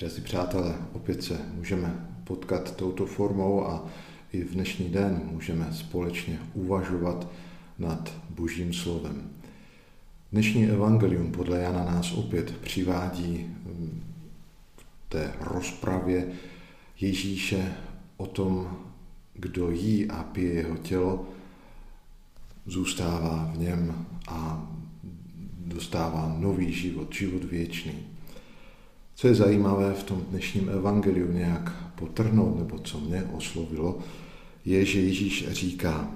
Drazí přátelé, opět se můžeme potkat touto formou a i v dnešní den můžeme společně uvažovat nad Božím slovem. Dnešní evangelium podle Jana nás opět přivádí k té rozpravě Ježíše o tom, kdo jí a pije jeho tělo, zůstává v něm a dostává nový život, život věčný. Co je zajímavé v tom dnešním evangeliu nějak potrhnout, nebo co mě oslovilo, je, že Ježíš říká,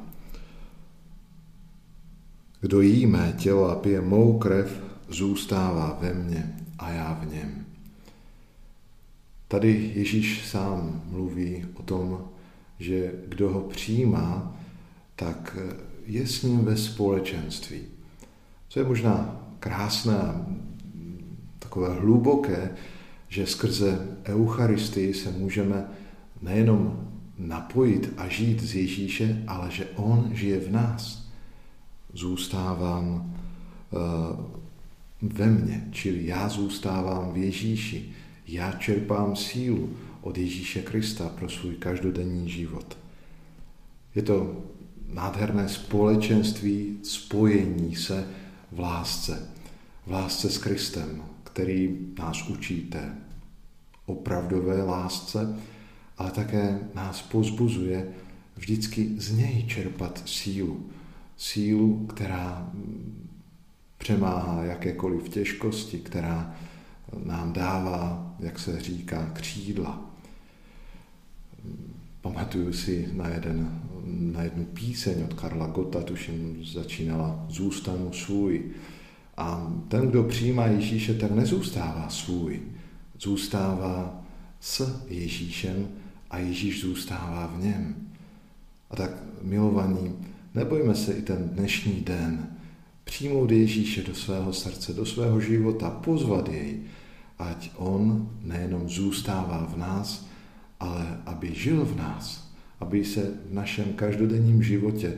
kdo jí mé tělo a pije mou krev, zůstává ve mně a já v něm. Tady Ježíš sám mluví o tom, že kdo ho přijímá, tak je s ním ve společenství. Co je možná krásné a takové hluboké, že skrze Eucharistii se můžeme nejenom napojit a žít z Ježíše, ale že On žije v nás. Zůstávám uh, ve mně, čili já zůstávám v Ježíši. Já čerpám sílu od Ježíše Krista pro svůj každodenní život. Je to nádherné společenství, spojení se v lásce. V lásce s Kristem, který nás učí té opravdové lásce, ale také nás pozbuzuje vždycky z něj čerpat sílu. Sílu, která přemáhá jakékoliv těžkosti, která nám dává, jak se říká, křídla. Pamatuju si na, jeden, na jednu píseň od Karla Gota, tuším začínala Zůstanu svůj. A ten, kdo přijímá Ježíše, ten nezůstává svůj, zůstává s Ježíšem a Ježíš zůstává v něm. A tak, milovaní, nebojme se i ten dnešní den přijmout Ježíše do svého srdce, do svého života, pozvat jej, ať on nejenom zůstává v nás, ale aby žil v nás, aby se v našem každodenním životě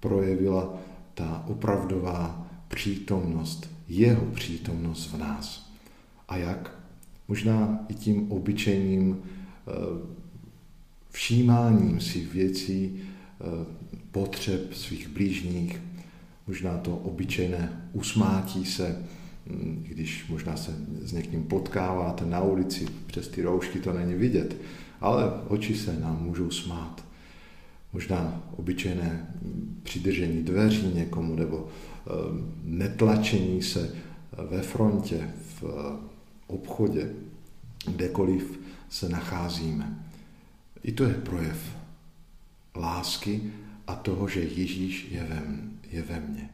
projevila ta opravdová přítomnost, jeho přítomnost v nás. A jak? Možná i tím obyčejným eh, všímáním si věcí, eh, potřeb svých blížních, možná to obyčejné usmátí se, hm, když možná se s někým potkáváte na ulici, přes ty roušky to není vidět, ale oči se nám můžou smát. Možná obyčejné přidržení dveří někomu nebo eh, netlačení se ve frontě, v obchodě, kdekoliv se nacházíme. I to je projev lásky a toho, že Ježíš je ve mně.